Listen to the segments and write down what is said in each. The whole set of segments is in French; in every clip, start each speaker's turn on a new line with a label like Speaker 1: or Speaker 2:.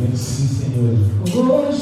Speaker 1: Merci Seigneur.
Speaker 2: Oh,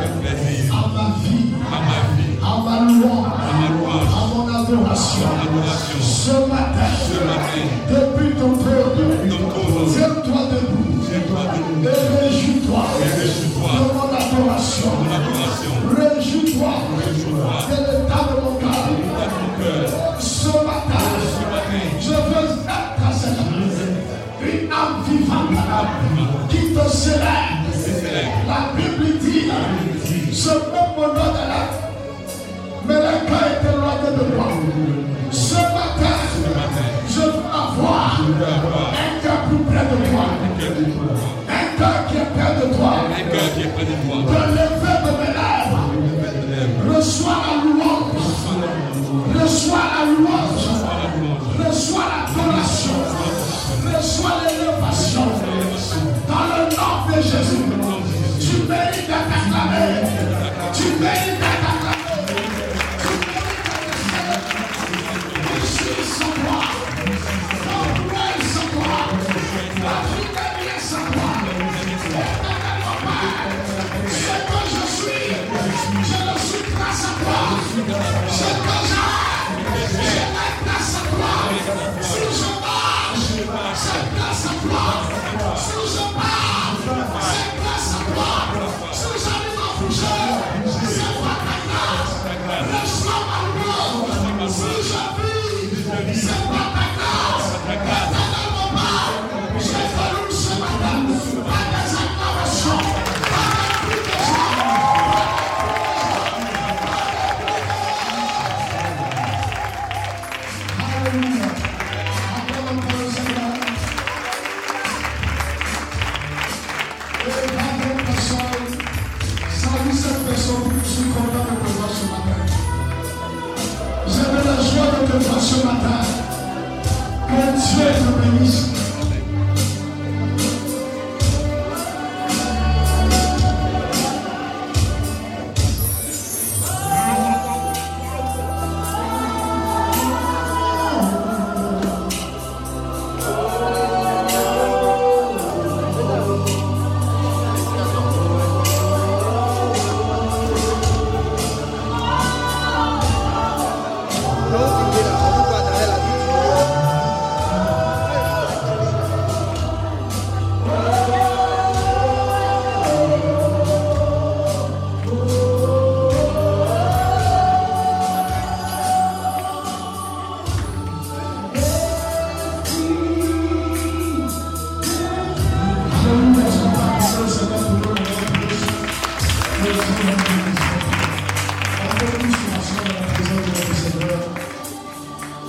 Speaker 2: à ma vie, à ma
Speaker 3: vie, à ma loi, à, ma loi, à mon adoration. Ce matin, ce matin, depuis ton cœur de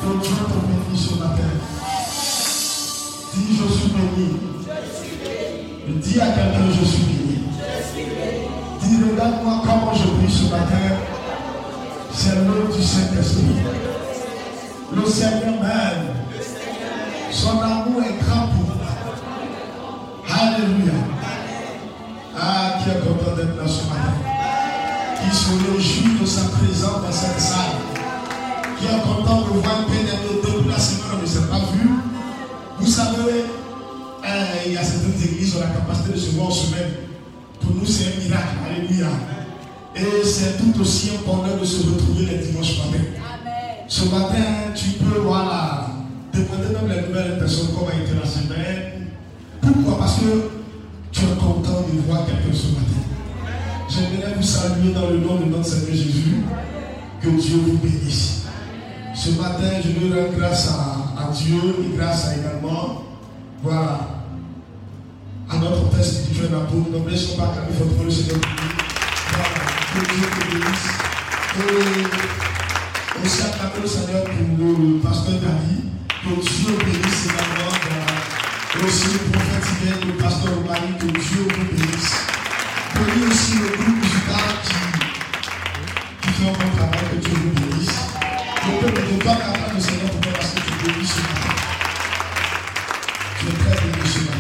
Speaker 3: Bénisse ce matin. Dis, je suis béni. Dis à quelqu'un, je suis béni. Dis, regarde-moi comment je prie ce matin. C'est l'œuvre du Saint-Esprit. Le Seigneur même. Son amour est grand pour moi. Alléluia. Ah, qui est content d'être là ce matin? Qui se réjouit de sa présence dans cette salle? Depuis la semaine, on ne s'est pas vu. Vous savez, euh, il y a certaines églises qui ont la capacité de se voir en semaine. Pour nous, c'est un miracle. Alléluia. Et c'est tout aussi un bonheur de se retrouver les dimanches matins. Ce matin, tu peux voilà, demander même les nouvelles personnes comment a été la semaine. Pourquoi? Parce que tu es content de voir quelqu'un ce matin. J'aimerais vous saluer dans le nom de notre Seigneur Jésus. Que Dieu vous bénisse. Ce matin, je veux rendre grâce à, Dieu et grâce à également, voilà, à notre Père spirituel apôtre. Ne laissons pas votre pour le Seigneur. Voilà, que Dieu te bénisse. Et aussi acclamer le Seigneur pour le pasteur David. Que Dieu bénisse également. Voilà. Et aussi le prophète Hivelle, le pasteur Romani, que Dieu vous bénisse. Bénis aussi le groupe musical qui, qui fait un travail, que Dieu vous bénisse. Ce matin.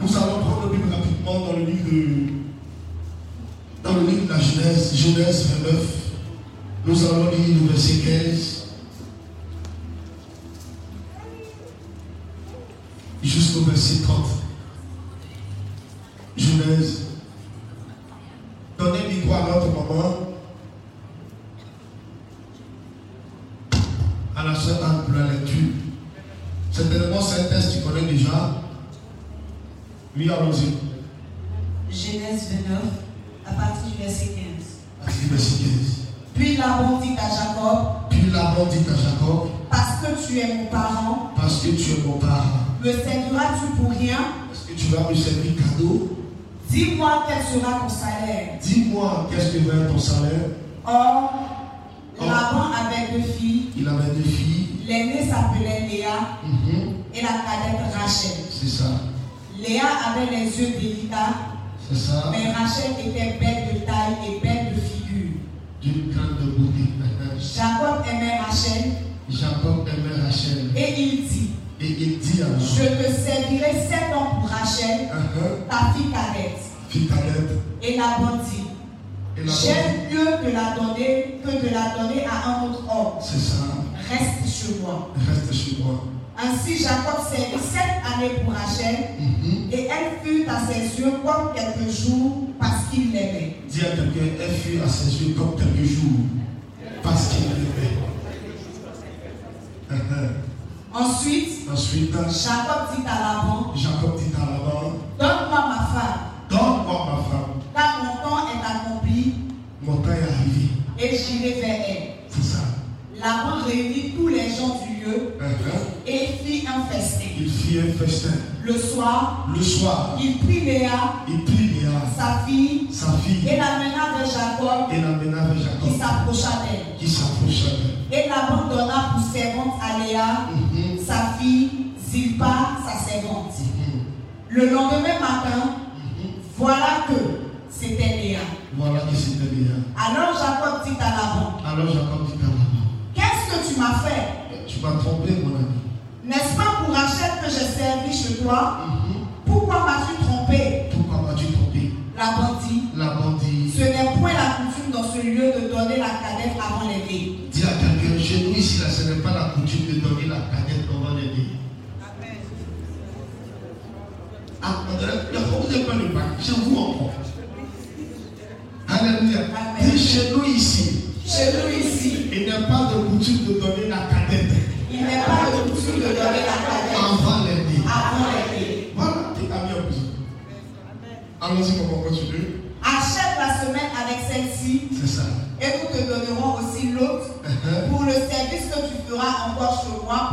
Speaker 3: Nous allons prendre le Bible rapidement dans le livre de, dans le livre de la Genèse, Genèse 29. Nous allons lire le verset 15 jusqu'au verset 30. Genèse. Donnez le micro à notre maman. À la sœur Anne pour la lecture. Certainement, c'est un texte que tu connais déjà. Oui, allons-y.
Speaker 4: Genèse 29, à partir du verset 15.
Speaker 3: Partie verset 15.
Speaker 4: Puis Laban dit à Jacob,
Speaker 3: Puis Laban dit à Jacob,
Speaker 4: parce que tu es mon parent,
Speaker 3: parce que tu es mon parent,
Speaker 4: me serviras-tu pour rien
Speaker 3: est-ce que que tu vas me servir cadeau.
Speaker 4: Dis-moi quel sera ton salaire.
Speaker 3: Dis-moi qu'est-ce que va être ton salaire?
Speaker 4: Or. Laban avait deux filles.
Speaker 3: Il avait deux filles.
Speaker 4: L'aînée s'appelait Léa
Speaker 3: Mhm.
Speaker 4: et la cadette Rachel.
Speaker 3: C'est ça.
Speaker 4: Léa avait les yeux délicats,
Speaker 3: C'est ça.
Speaker 4: mais Rachel était belle de taille et belle de figure.
Speaker 3: D'une grande beauté.
Speaker 4: Jacob aimait Rachel
Speaker 3: Jacob aimait Rachel.
Speaker 4: et il dit
Speaker 3: Et il dit alors.
Speaker 4: Je te servirai sept ans pour Rachel,
Speaker 3: Mhm.
Speaker 4: ta fille cadette. Et
Speaker 3: la
Speaker 4: J'aime mieux de la donner que de la donner à un autre homme.
Speaker 3: C'est ça.
Speaker 4: Reste chez moi.
Speaker 3: Reste chez moi.
Speaker 4: Ainsi Jacob servit sept années pour Rachel
Speaker 3: Mhm.
Speaker 4: et elle fut à ses yeux comme quelques jours parce qu'il l'aimait.
Speaker 3: Dis à quelqu'un, elle fut à ses yeux comme quelques jours. Parce qu'il l'aimait.
Speaker 4: Ensuite,
Speaker 3: Ensuite,
Speaker 4: Jacob dit à Laban
Speaker 3: Jacob dit à Laban,
Speaker 4: Donne-moi ma femme,
Speaker 3: donne-moi ma femme.
Speaker 4: car mon temps est accompli
Speaker 3: Mon temps est
Speaker 4: j'irai vers elle.
Speaker 3: C'est ça.
Speaker 4: Laban réunit tous les gens du lieu
Speaker 3: Mhm.
Speaker 4: et fit un festin.
Speaker 3: Il fit un festin.
Speaker 4: Le soir,
Speaker 3: Le soir,
Speaker 4: il prit Léa,
Speaker 3: il prit Léa,
Speaker 4: sa fille,
Speaker 3: sa fille,
Speaker 4: et l'amena vers Jacob
Speaker 3: et l'amena vers
Speaker 4: qui
Speaker 3: Jacob,
Speaker 4: s'approcha d'elle.
Speaker 3: qui s'approcha d'elle.
Speaker 4: Et Laban donna pour servante à Léa,
Speaker 3: Mhm.
Speaker 4: sa fille, Zilpa, sa servante.
Speaker 3: Mhm.
Speaker 4: Le lendemain matin, voilà que c'était Léa.
Speaker 3: Voilà qui c'était Léa.
Speaker 4: Alors Jacob dit à Laban,
Speaker 3: Alors Jacob dit à Laban,
Speaker 4: qu'est-ce que tu m'as fait?
Speaker 3: Tu m'as trompé mon ami.
Speaker 4: N'est-ce pas pour Rachel que j'ai servi chez toi?
Speaker 3: Mhm.
Speaker 4: Pourquoi m'as-tu trompé?
Speaker 3: Pourquoi m'as-tu trompé?
Speaker 4: Laban dit,
Speaker 3: Laban dit,
Speaker 4: ce n'est point la coutume dans ce lieu de donner la cadette avant l'éveil.
Speaker 3: dis à quelqu'un, chez nous ici, là, ce n'est pas la coutume de donner la cadette avant les dés. Ah, a beaucoup de pas le bac, chez vous encore. Alléluia. Dis chez nous ici,
Speaker 4: Chez nous ici,
Speaker 3: il n'y a pas de coutume de donner la cadette
Speaker 4: il n'est pas de coutume de donner la cadette
Speaker 3: avant dés.
Speaker 4: avant.
Speaker 3: Voilà, t'es ami en plus. Allons-y, on va continuer.
Speaker 4: Achète la semaine avec celle-ci
Speaker 3: C'est ça.
Speaker 4: et nous te donnerons aussi l'autre
Speaker 3: Uh-huh.
Speaker 4: pour le service que tu feras encore chez moi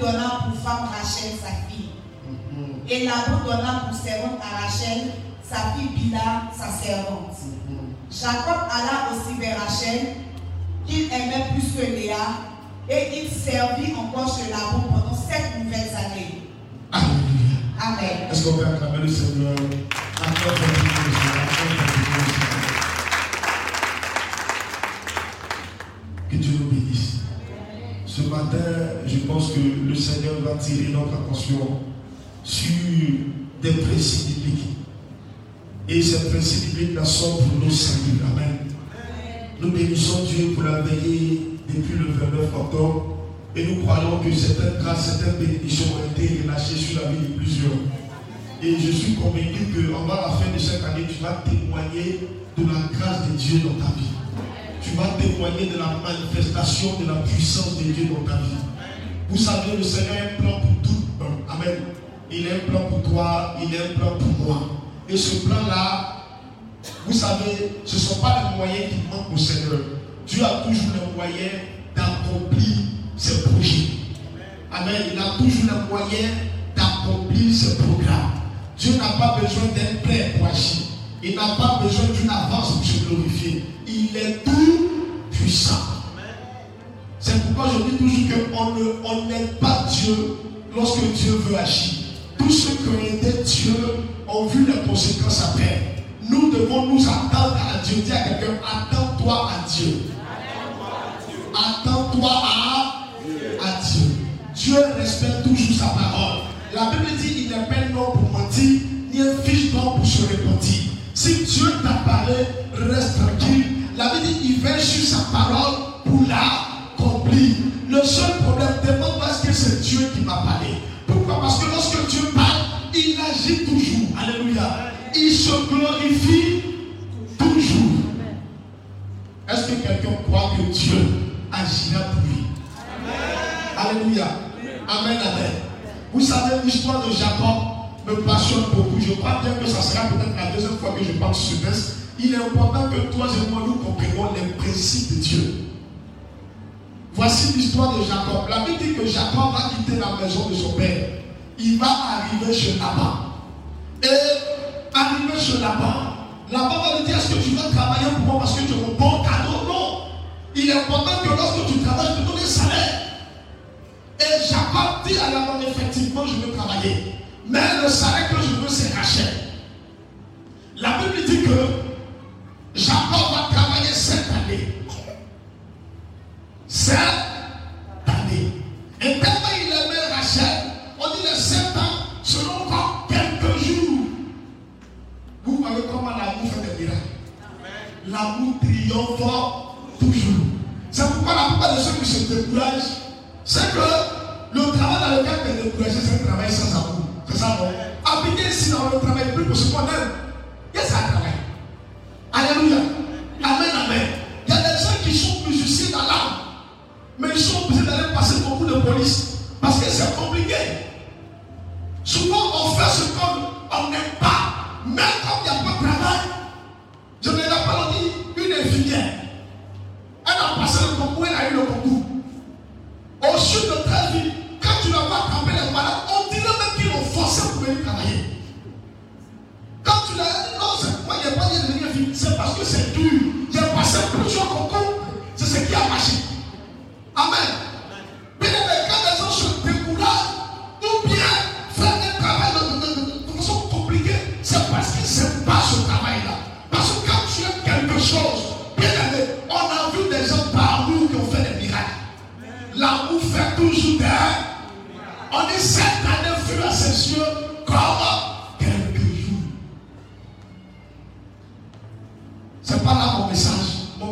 Speaker 4: Donna pour femme Rachel, sa fille.
Speaker 3: Mhm.
Speaker 4: Et Laban donna pour servante à Rachel, sa fille Bila, sa servante.
Speaker 3: Mhm.
Speaker 4: Jacob alla aussi vers Rachel, qu'il aimait plus que Léa, et il servit encore chez Laban pendant sept nouvelles années. Amen.
Speaker 3: Est-ce qu'on peut acclamer le Seigneur. Que Dieu nous bénisse. Ce matin, je pense que le Seigneur va tirer notre attention sur des principes bibliques. Et ces principes bibliques là sont pour nos saluts. Amen. Nous bénissons Dieu pour la veillée depuis le 29 octobre. Et nous croyons que certaines grâces, certaines bénédictions ont été relâchées sur la vie de plusieurs. Et je suis convaincu qu'en la fin de cette année, tu vas témoigner de la grâce de Dieu dans ta vie. Tu vas témoigner de la manifestation de la puissance de Dieu dans ta vie. Vous savez, le Seigneur a un plan pour tout. Amen. Il a un plan pour toi, il a un plan pour moi. Et ce plan-là, vous savez, ce ne sont pas les moyens qui manquent au Seigneur. Dieu a toujours les moyens d'accomplir ses projets. Amen. Il a toujours les moyens d'accomplir ses programmes. Dieu n'a pas besoin d'un père pour agir. Il n'a pas besoin d'une avance pour se glorifier. Il est tout puissant. C'est pourquoi je dis toujours qu'on n'aide pas Dieu lorsque Dieu veut agir. Tous ceux qui ont aidé Dieu ont vu les conséquences après. Nous devons nous attendre à Dieu. Dis à quelqu'un, attends-toi à Dieu. Attends-toi à, à Dieu. Dieu respecte toujours sa parole. La Bible dit il n'est pas homme pour mentir, ni un fils d'homme pour se repentir. Si Dieu t'a parlé, reste tranquille. La Bible dit il veille sur sa parole pour l'accomplir. Le seul problème, demande-moi est-ce que c'est Dieu qui m'a parlé. Pourquoi? Parce que lorsque Dieu parle, il agit toujours. Alléluia. Il se glorifie toujours. Est-ce que quelqu'un croit que Dieu agira pour lui? Alléluia. Amen, amen. Vous savez, l'histoire de Jacob? me passionne beaucoup. Je crois bien que ça sera peut-être la deuxième fois que je parle sur ce Il est important que toi et moi, nous comprenions les principes de Dieu. Voici l'histoire de Jacob. La Bible dit que Jacob va quitter la maison de son père. Il va arriver chez Laban. Et arrivé chez Laban, Laban va lui dire Est-ce que tu veux travailler pour moi parce que tu as mon bon cadeau Non. Il est important que lorsque tu travailles, tu te un salaire. Et Jacob dit à Laban Effectivement, je veux travailler. Mais le salaire que je veux, c'est Hachem. La Bible dit que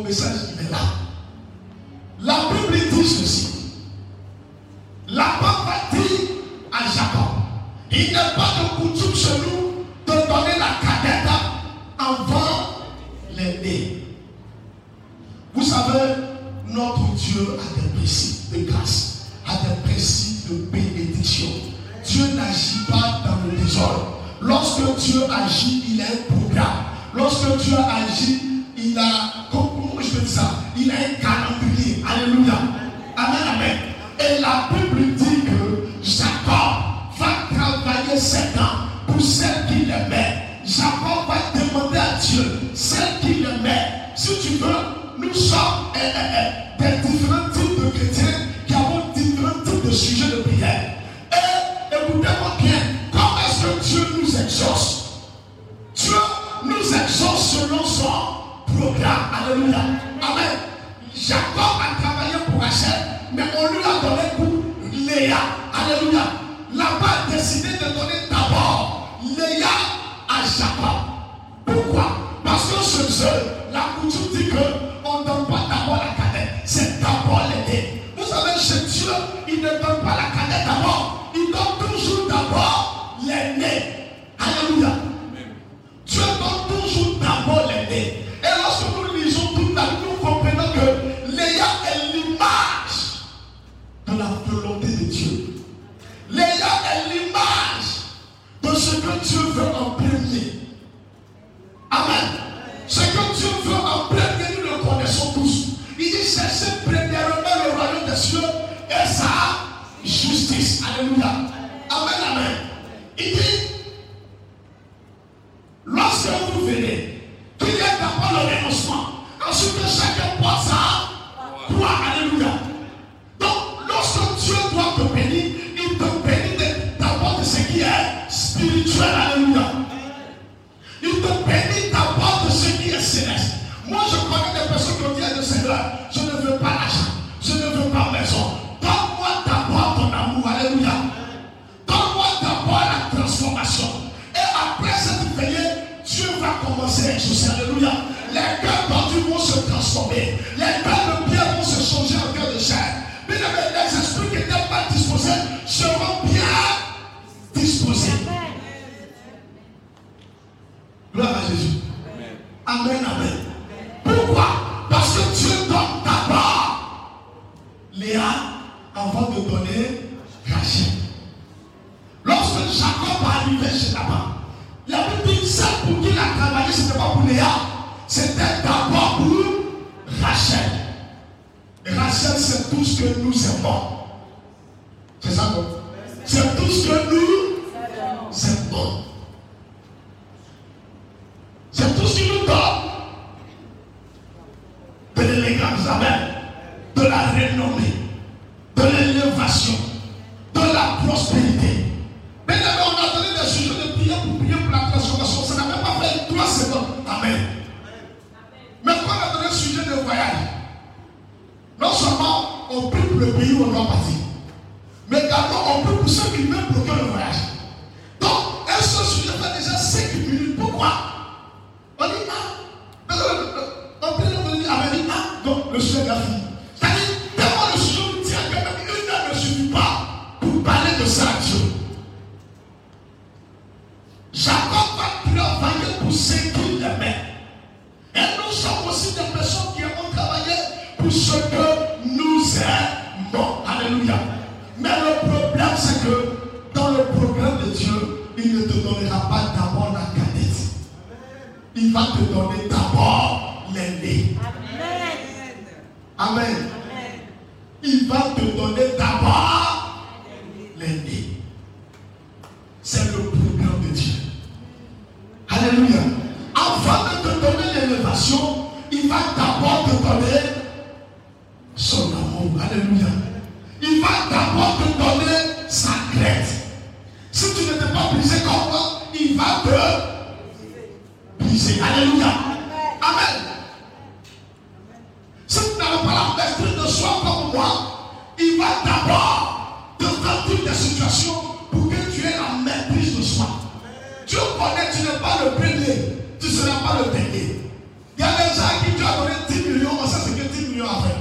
Speaker 3: message, il est là. La Bible dit ceci. La Bible dit à Jacob, il n'est pas C'est tout ce que nous savons. C'est tout ce qui nous donne de l'élégance, de la renommée. va te briser. Alléluia. Amen. Si vous n'avez pas la maîtrise de soi comme moi, il va d'abord te remplir des situations pour que tu aies la maîtrise de soi. Dieu connaît, tu n'es pas le premier, tu ne seras pas le dernier. Il y a des gens à qui tu as donné 10 millions, on sait ce que 10 millions à faire.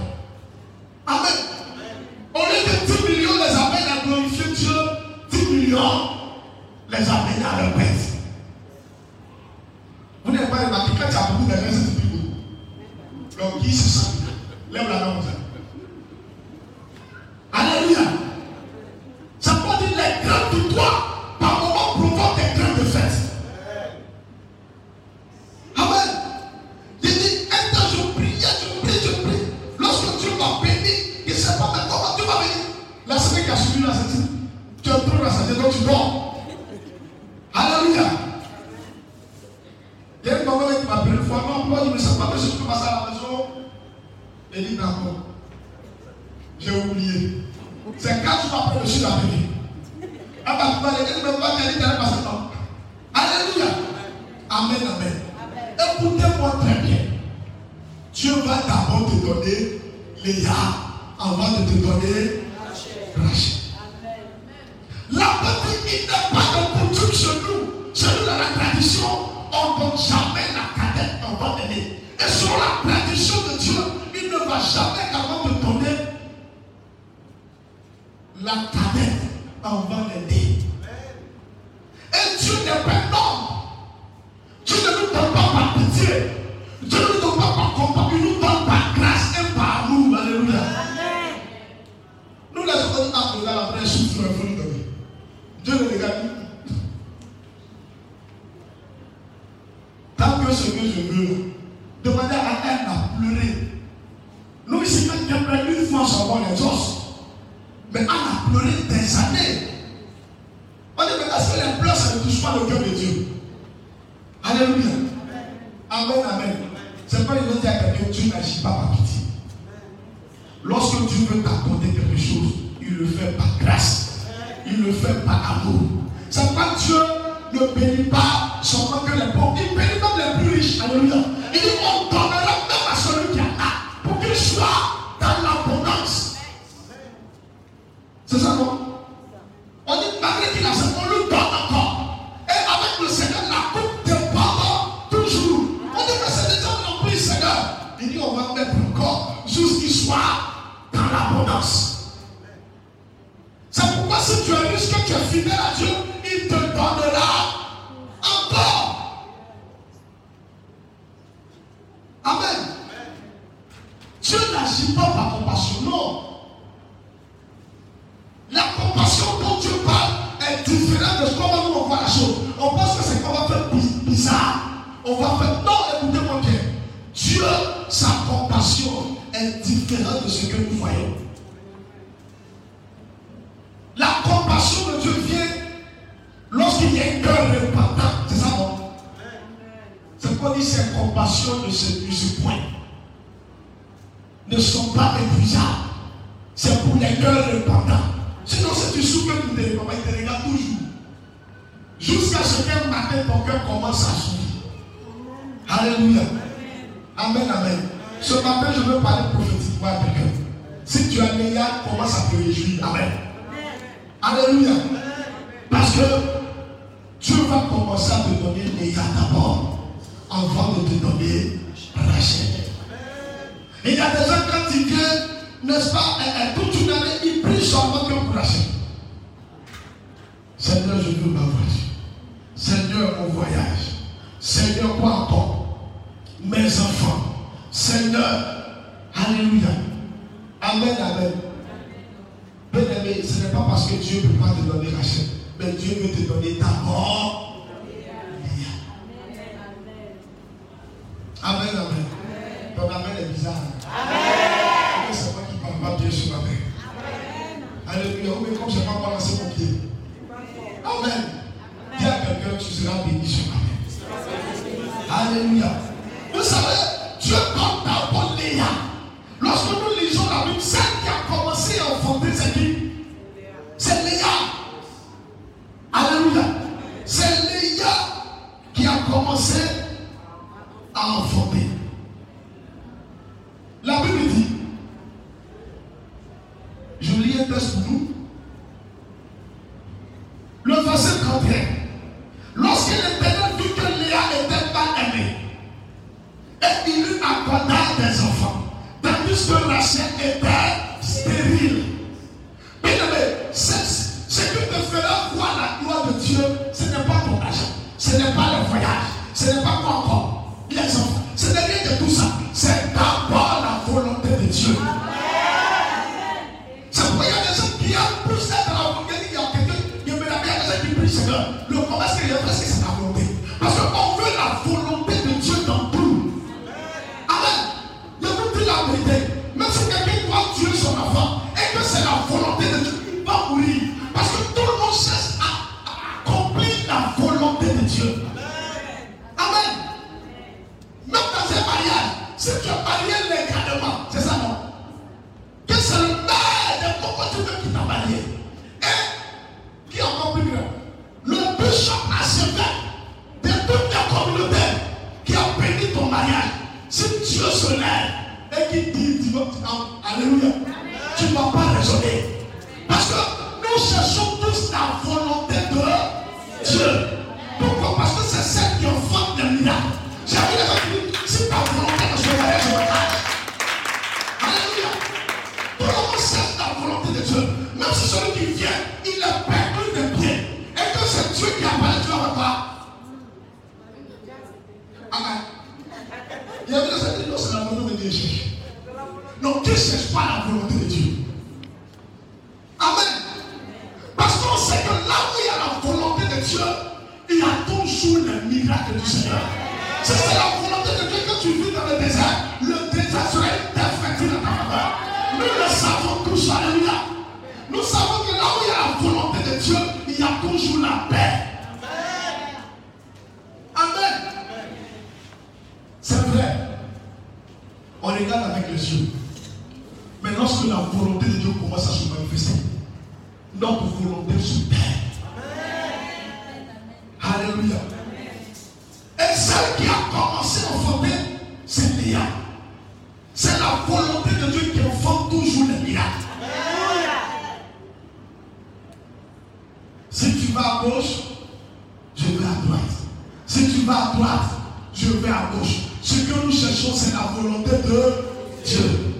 Speaker 3: n'entend jamais la Ɔbɔnsamɛ na kadɛ ɔbɔ Et Esoro la pɛrɛti. Dieu n'agit pas par compassion, non. La compassion dont Dieu parle est différente de comment nous on voit la chose. On pense que c'est qu'on va faire bizarre. On va faire. Non, écoutez-moi bien. Dieu, sa compassion est différente de ce que nous voyons. ne sont pas épuisables. C'est pour les cœurs répandants. Sinon, si tu souffres, tu te regardes, il te regarde toujours. Jusqu'à ce qu'un matin, ton cœur commence à souffrir. Alléluia. Amen, amen. Ce matin, je veux parler prophétiquement à quelqu'un. Si tu as meilleur, commence à te réjouir. Amen. Alléluia. Parce que Dieu va commencer à te donner meilleur d'abord avant de te donner Rachel. Mais il y a des gens, quand ils viennent, n'est-ce pas, toute une année, ils prient seulement que pour acheter. Seigneur, je veux ma voiture. Seigneur, mon voyage. Seigneur, quoi encore Mes enfants. Seigneur. Alléluia. Amen, amen. Bien-aimé, ce n'est pas parce que Dieu ne peut pas te donner la chaîne, mais Dieu veut te donner d'abord. Amen, amen. amen. Ton amen est bizarre. Amen. Mais c'est moi qui parle pas bien sur ma mère. Amen. Alléluia. Oh, mais comme je n'ai pas balancé mon pied. Amen. je vais à droite. Si tu vas à droite, je vais à gauche. Ce que nous cherchons, c'est la volonté de Dieu.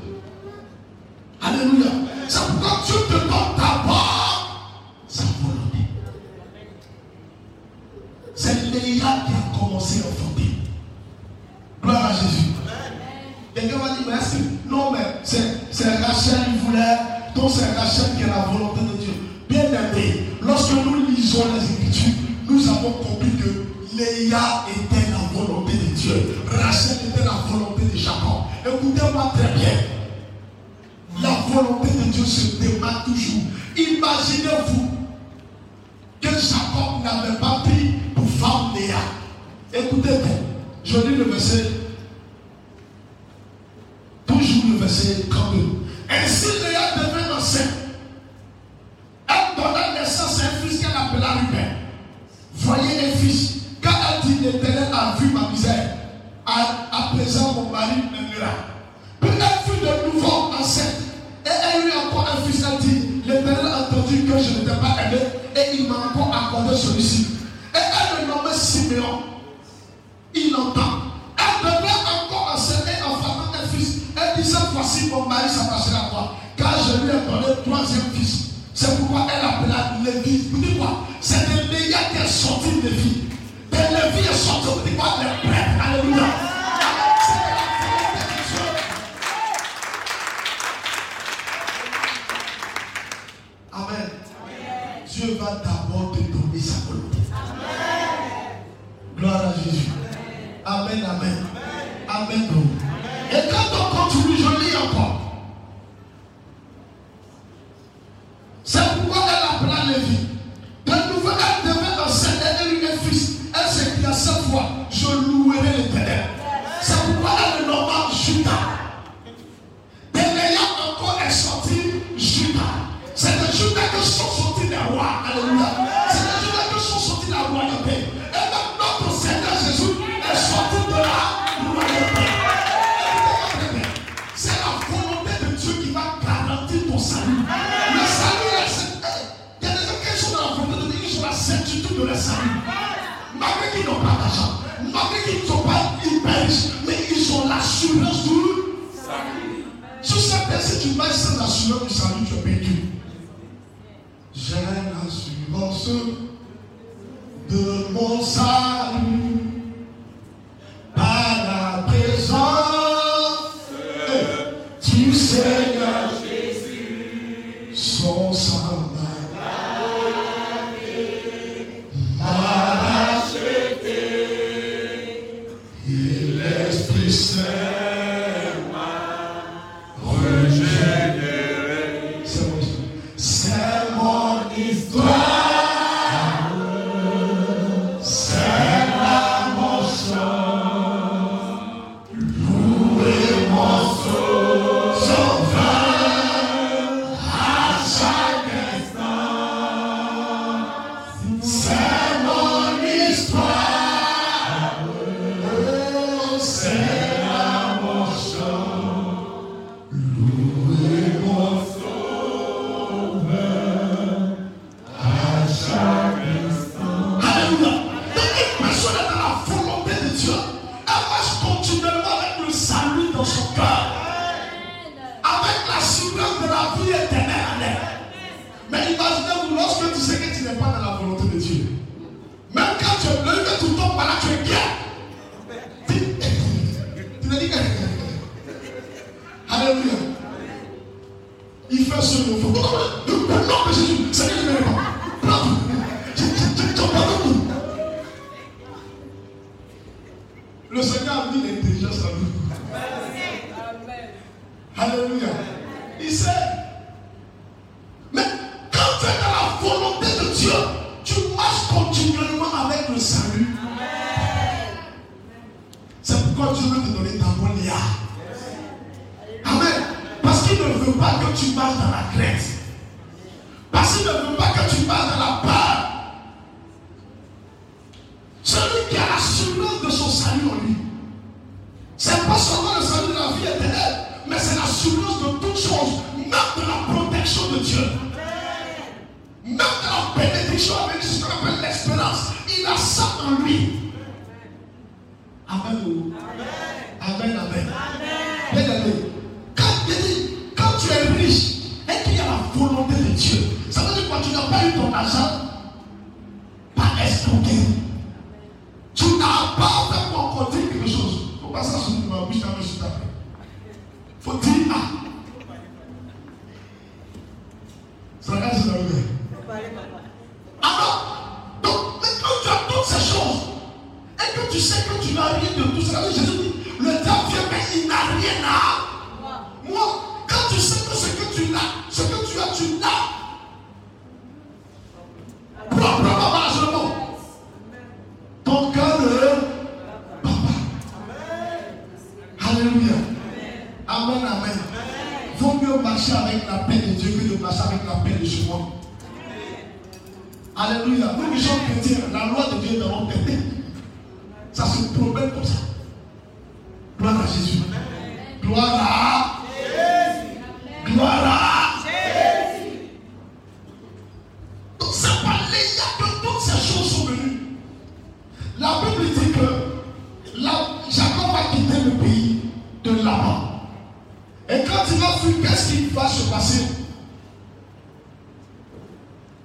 Speaker 3: pas que tu marches dans la crainte. Parce qu'il ne veut pas que tu marches dans la peur. Celui qui a l'assurance de son salut en lui. C'est pas seulement le salut de la vie éternelle, mais c'est l'assurance de toutes choses, même de la protection de Dieu. Même de la bénédiction avec ce qu'on appelle l'espérance. Il a ça en lui. Amen. Amen. va se passer,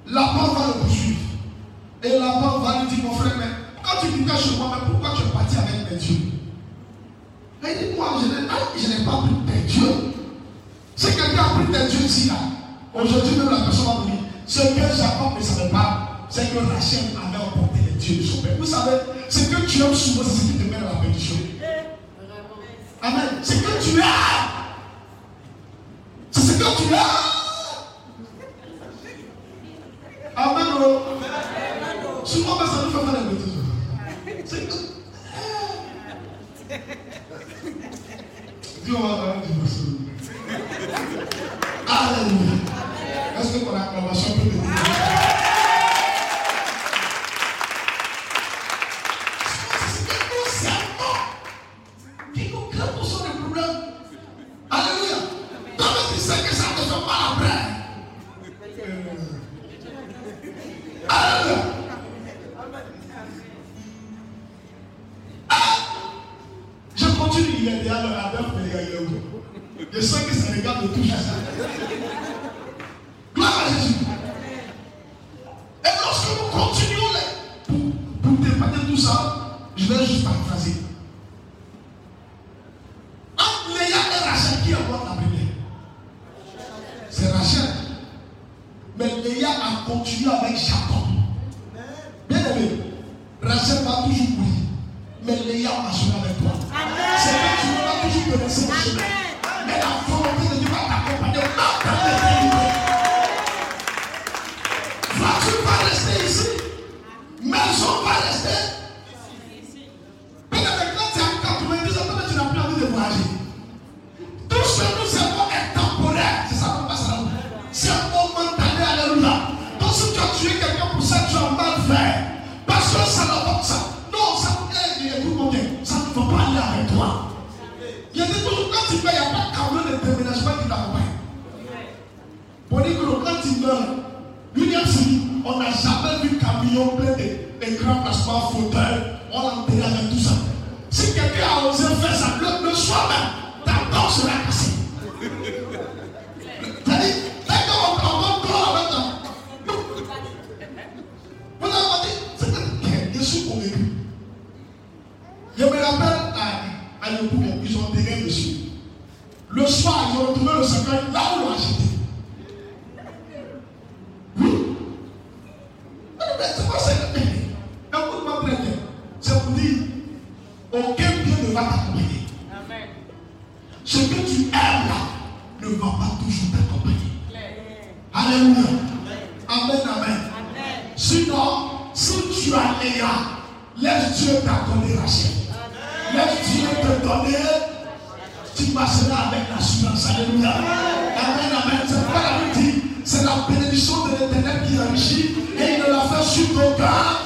Speaker 3: la part va le poursuivre. Et la part va lui dire, mon frère, mais quand tu vivais chez moi, mais pourquoi tu es parti avec mes dieux? Mais il dit, moi, je n'ai pas pris tes dieux. Si quelqu'un a pris tes dieux ici, là, aujourd'hui même la personne va vous dire, ce que Jacob ne savait pas, c'est que Rachel avait emporté les dieux de son père. Vous savez, ce que tu aimes souvent, c'est ce qui te met à la bénédiction. Eh, Amen. Ce que tu as Nigeria. Amen. Souvent, ça nous fait faire des bêtises. C'est tout. Dieu va ça, je vais juste paraphraser. fournir, aucun bien ne va t'accompagner. Ce que tu aimes là ne va pas toujours t'accompagner. Alléluia. Amen, amen. Sinon, si tu as Léa, laisse Dieu t'accorder la chaîne. Laisse Dieu te donner. Tu passeras avec l'assurance. Alléluia. Amen, amen. C'est pas la vie c'est la bénédiction de l'éternel qui enrichit et il ne la fait sur ton cœur.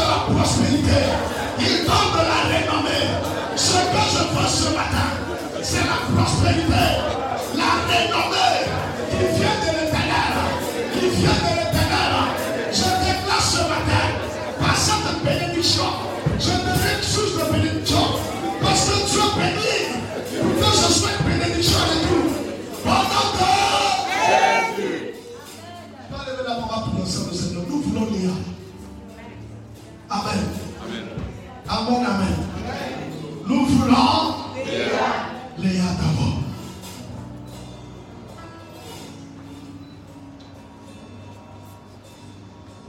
Speaker 3: Il donne de la renommée. Ce que je vois ce matin, c'est la prospérité. mon Amen. Nous voulons Léa d'abord.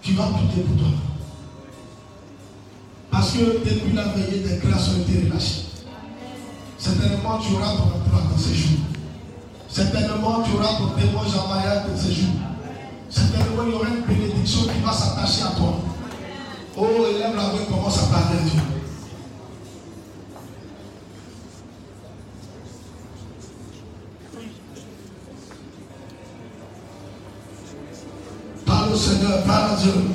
Speaker 3: Tu vas tout pour toi. Parce que depuis la veillée, tes grâces ont été relâchées. Certainement, tu auras ton emploi dans ces jours. Certainement, tu auras ton témoignage en dans ces jours. Certainement, il y aura une bénédiction qui va s'attacher à toi. Oh, élève la voix, commence à parler à Dieu. to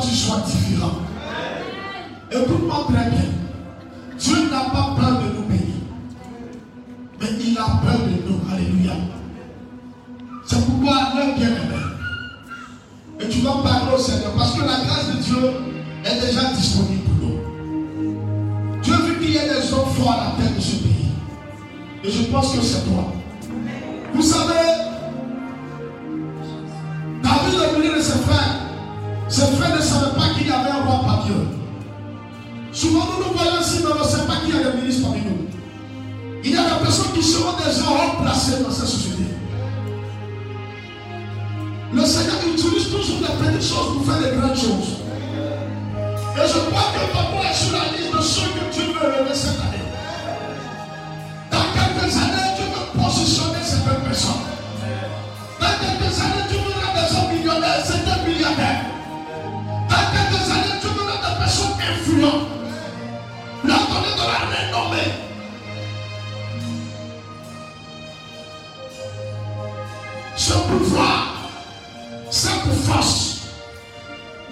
Speaker 3: tu sois différent. Écoute-moi très bien. Dieu n'a pas peur de nous bénir. Mais il a peur de nous. Alléluia. C'est pourquoi l'un bien aimé. Et tu vas parler au Seigneur. Parce que la grâce de Dieu est déjà disponible pour nous. Dieu veut qu'il y ait des hommes forts à la tête de ce pays. Et je pense que c'est toi. Vous savez, On ne sait pas qui y a des ministres parmi nous. Il y a des personnes qui seront déjà remplacées dans cette société. Le Seigneur utilise toujours les petites choses pour faire des grandes choses.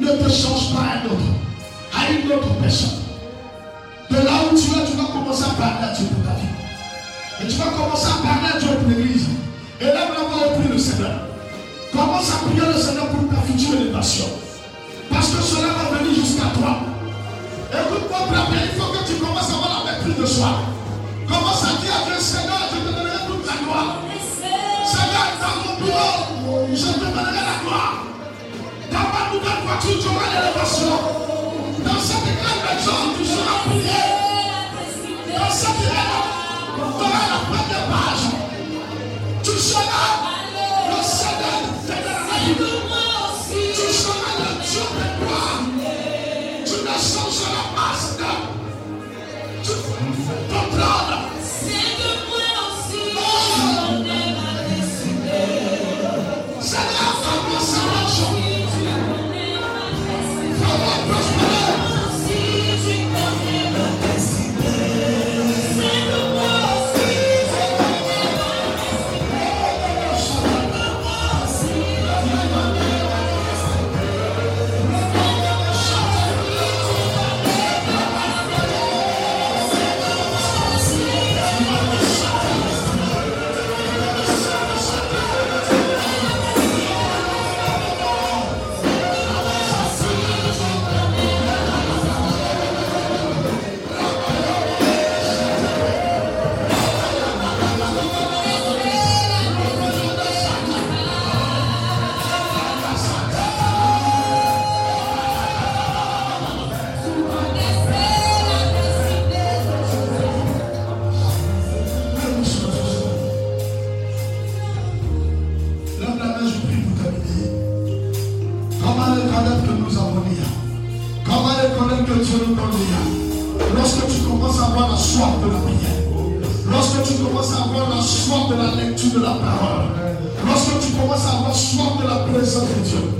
Speaker 3: ne te change pas à d'autres, à une autre personne. De là où tu es, tu vas commencer à parler à Dieu pour ta vie. Et tu vas commencer à parler à Dieu pour l'église. Et là, on va prier le Seigneur. Commence à prier le Seigneur pour ta future élévation. Parce que cela va venir jusqu'à toi. Écoute-moi, il faut que tu commences à avoir la maîtrise de soi. Parti Tomale! de la parole, lorsque tu commences à avoir soif de la présence de Dieu,